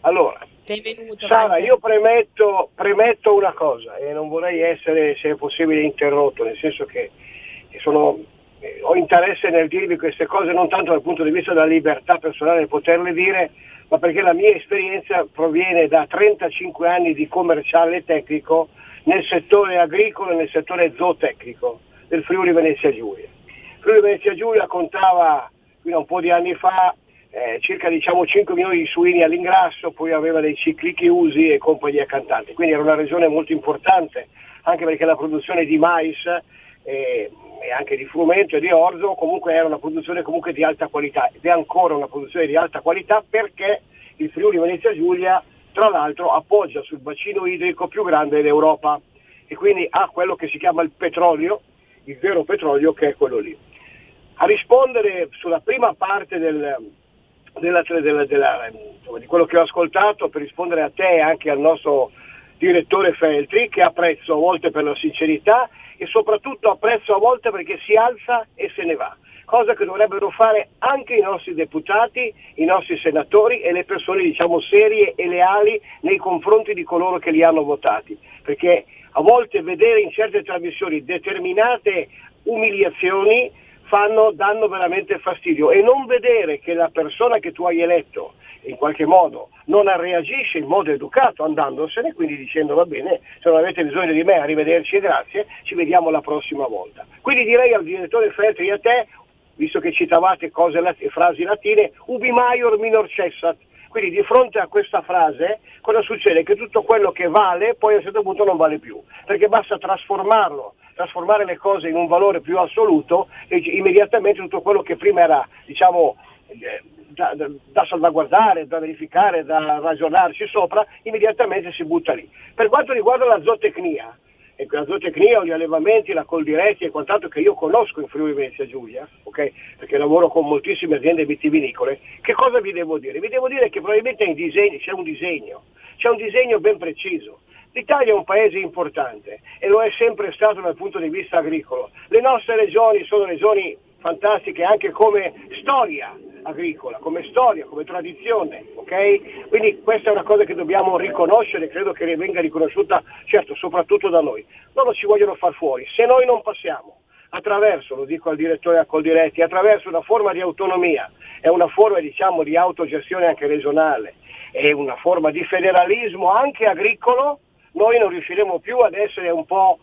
Allora, benvenuto, Sara, Walter. io premetto, premetto, una cosa e non vorrei essere, se è possibile, interrotto, nel senso che, sono, eh, ho interesse nel dirvi queste cose non tanto dal punto di vista della libertà personale di poterle dire, ma perché la mia esperienza proviene da 35 anni di commerciale tecnico nel settore agricolo e nel settore zootecnico del Friuli Venezia Giulia. Friuli Venezia Giulia contava fino a un po' di anni fa eh, circa diciamo, 5 milioni di suini all'ingrasso, poi aveva dei cicli chiusi e compagnia cantante, quindi era una regione molto importante anche perché la produzione di mais eh, e anche di frumento e di orzo comunque era una produzione comunque di alta qualità ed è ancora una produzione di alta qualità perché il Friuli Venezia Giulia tra l'altro appoggia sul bacino idrico più grande d'Europa e quindi ha quello che si chiama il petrolio, il vero petrolio che è quello lì. A rispondere sulla prima parte del, della, della, della, di quello che ho ascoltato, per rispondere a te e anche al nostro direttore Feltri, che apprezzo a volte per la sincerità e soprattutto apprezzo a volte perché si alza e se ne va cosa che dovrebbero fare anche i nostri deputati, i nostri senatori e le persone diciamo serie e leali nei confronti di coloro che li hanno votati, perché a volte vedere in certe trasmissioni determinate umiliazioni fanno, danno veramente fastidio e non vedere che la persona che tu hai eletto in qualche modo non reagisce in modo educato andandosene, quindi dicendo va bene, se non avete bisogno di me, arrivederci e grazie, ci vediamo la prossima volta. Quindi direi al direttore Feltri e a te visto che citavate cose, frasi latine, ubi maior minor cessat. Quindi di fronte a questa frase cosa succede? Che tutto quello che vale poi a un certo punto non vale più, perché basta trasformarlo, trasformare le cose in un valore più assoluto e immediatamente tutto quello che prima era diciamo, eh, da, da, da, salvaguardare, da verificare, da ragionarci sopra, immediatamente si butta lì. Per quanto riguarda la zootecnia, e la zootecnia o gli allevamenti, la coldiretti e quant'altro che io conosco in Friuli Venezia Giulia, okay? perché lavoro con moltissime aziende vitivinicole, che cosa vi devo dire? Vi devo dire che probabilmente disegni, c'è un disegno, c'è un disegno ben preciso. L'Italia è un paese importante e lo è sempre stato dal punto di vista agricolo. Le nostre regioni sono regioni fantastiche anche come storia, agricola, come storia, come tradizione, ok? Quindi questa è una cosa che dobbiamo riconoscere, credo che venga riconosciuta, certo, soprattutto da noi. Loro ci vogliono far fuori, se noi non passiamo attraverso, lo dico al direttore a Coldiretti, attraverso una forma di autonomia e una forma diciamo di autogestione anche regionale e una forma di federalismo anche agricolo, noi non riusciremo più ad essere un po',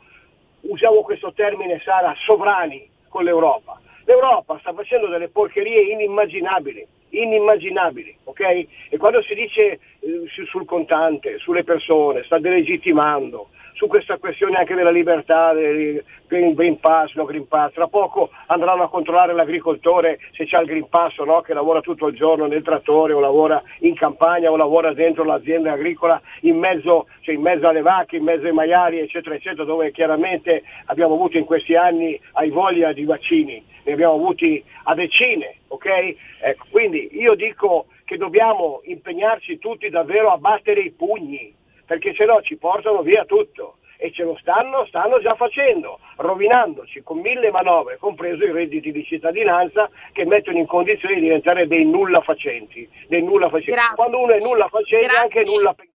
usiamo questo termine Sara, sovrani con l'Europa. L'Europa sta facendo delle porcherie inimmaginabili, inimmaginabili, ok? E quando si dice eh, sul contante, sulle persone, sta delegittimando, su questa questione anche della libertà, del Green Pass, no Green Pass. Tra poco andranno a controllare l'agricoltore se c'ha il Green Pass o no, che lavora tutto il giorno nel trattore o lavora in campagna o lavora dentro l'azienda agricola in mezzo, cioè in mezzo alle vacche, in mezzo ai maiali, eccetera, eccetera, dove chiaramente abbiamo avuto in questi anni hai voglia di vaccini, ne abbiamo avuti a decine, ok? Ecco, quindi io dico che dobbiamo impegnarci tutti davvero a battere i pugni perché se no ci portano via tutto e ce lo stanno, stanno già facendo, rovinandoci con mille manovre, compreso i redditi di cittadinanza che mettono in condizione di diventare dei nulla facenti. Dei nulla facenti. Quando uno è nulla facente è anche nulla pensante.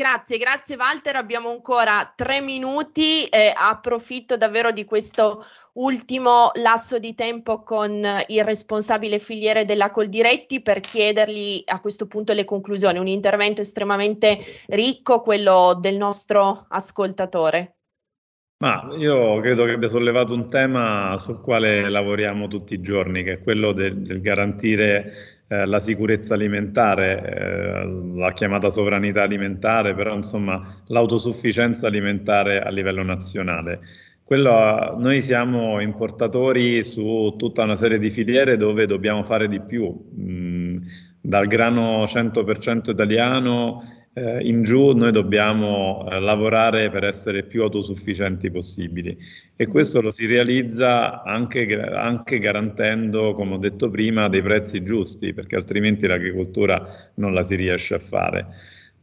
Grazie, grazie Walter. Abbiamo ancora tre minuti. Eh, approfitto davvero di questo ultimo lasso di tempo con il responsabile filiere della Coldiretti per chiedergli a questo punto le conclusioni. Un intervento estremamente ricco, quello del nostro ascoltatore. Ma io credo che abbia sollevato un tema sul quale lavoriamo tutti i giorni, che è quello del, del garantire eh, la sicurezza alimentare, eh, la chiamata sovranità alimentare, però insomma l'autosufficienza alimentare a livello nazionale. Quello, noi siamo importatori su tutta una serie di filiere dove dobbiamo fare di più, mm, dal grano 100% italiano eh, in giù noi dobbiamo eh, lavorare per essere più autosufficienti possibili e questo lo si realizza anche, anche, garantendo, come ho detto prima, dei prezzi giusti, perché altrimenti l'agricoltura non la si riesce a fare.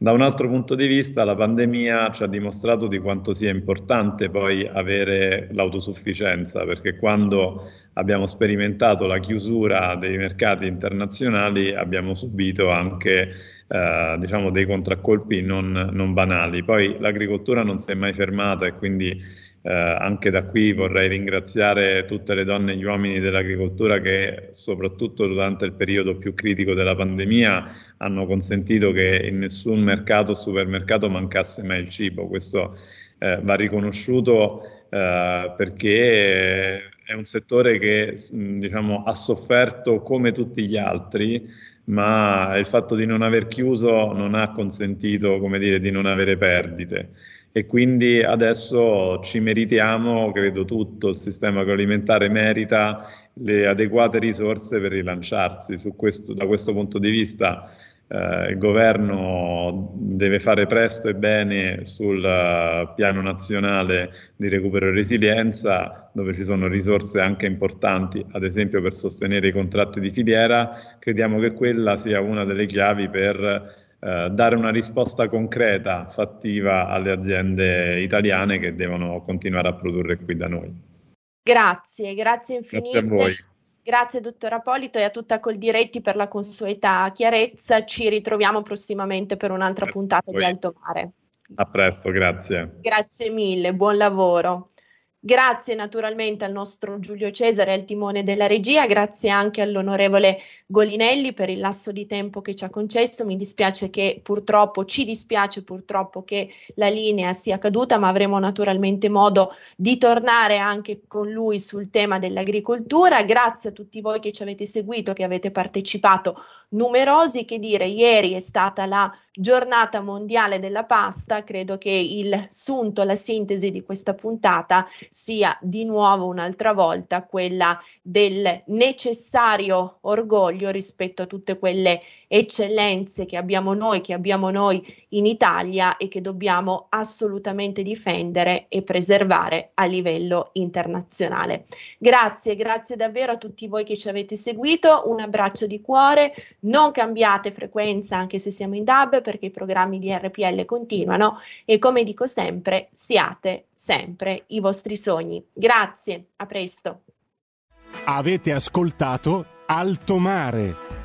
Da un altro punto di vista, la pandemia ci ha dimostrato di quanto sia importante poi avere l'autosufficienza, perché quando abbiamo sperimentato la chiusura dei mercati internazionali abbiamo subito anche eh, diciamo dei contraccolpi non, non, banali. Poi l'agricoltura non si è mai fermata e quindi eh, anche da qui vorrei ringraziare tutte le donne e gli uomini dell'agricoltura che soprattutto durante il periodo più critico della pandemia hanno consentito che in nessun mercato o supermercato mancasse mai il cibo. Questo eh, va riconosciuto eh, perché è un settore che diciamo, ha sofferto come tutti gli altri, ma il fatto di non aver chiuso non ha consentito come dire, di non avere perdite e quindi adesso ci meritiamo, credo tutto il sistema agroalimentare merita le adeguate risorse per rilanciarsi. Questo, da questo punto di vista eh, il governo deve fare presto e bene sul uh, piano nazionale di recupero e resilienza, dove ci sono risorse anche importanti, ad esempio per sostenere i contratti di filiera. Crediamo che quella sia una delle chiavi per eh, dare una risposta concreta, fattiva alle aziende italiane che devono continuare a produrre qui da noi. Grazie, grazie infinite. Grazie a voi. Grazie dottor Apolito e a tutta Coldiretti per la consueta chiarezza. Ci ritroviamo prossimamente per un'altra grazie puntata di Alto Mare. A presto, grazie. Grazie mille, buon lavoro. Grazie naturalmente al nostro Giulio Cesare al timone della regia, grazie anche all'onorevole Golinelli per il lasso di tempo che ci ha concesso. Mi dispiace che purtroppo, ci dispiace purtroppo che la linea sia caduta, ma avremo naturalmente modo di tornare anche con lui sul tema dell'agricoltura. Grazie a tutti voi che ci avete seguito, che avete partecipato numerosi. Che dire, ieri è stata la giornata mondiale della pasta, credo che il sunto, la sintesi di questa puntata sia di nuovo un'altra volta quella del necessario orgoglio rispetto a tutte quelle eccellenze che abbiamo noi, che abbiamo noi in Italia e che dobbiamo assolutamente difendere e preservare a livello internazionale. Grazie, grazie davvero a tutti voi che ci avete seguito, un abbraccio di cuore, non cambiate frequenza anche se siamo in DAB perché i programmi di RPL continuano. E come dico sempre, siate sempre i vostri sogni. Grazie, a presto. Avete ascoltato Alto Mare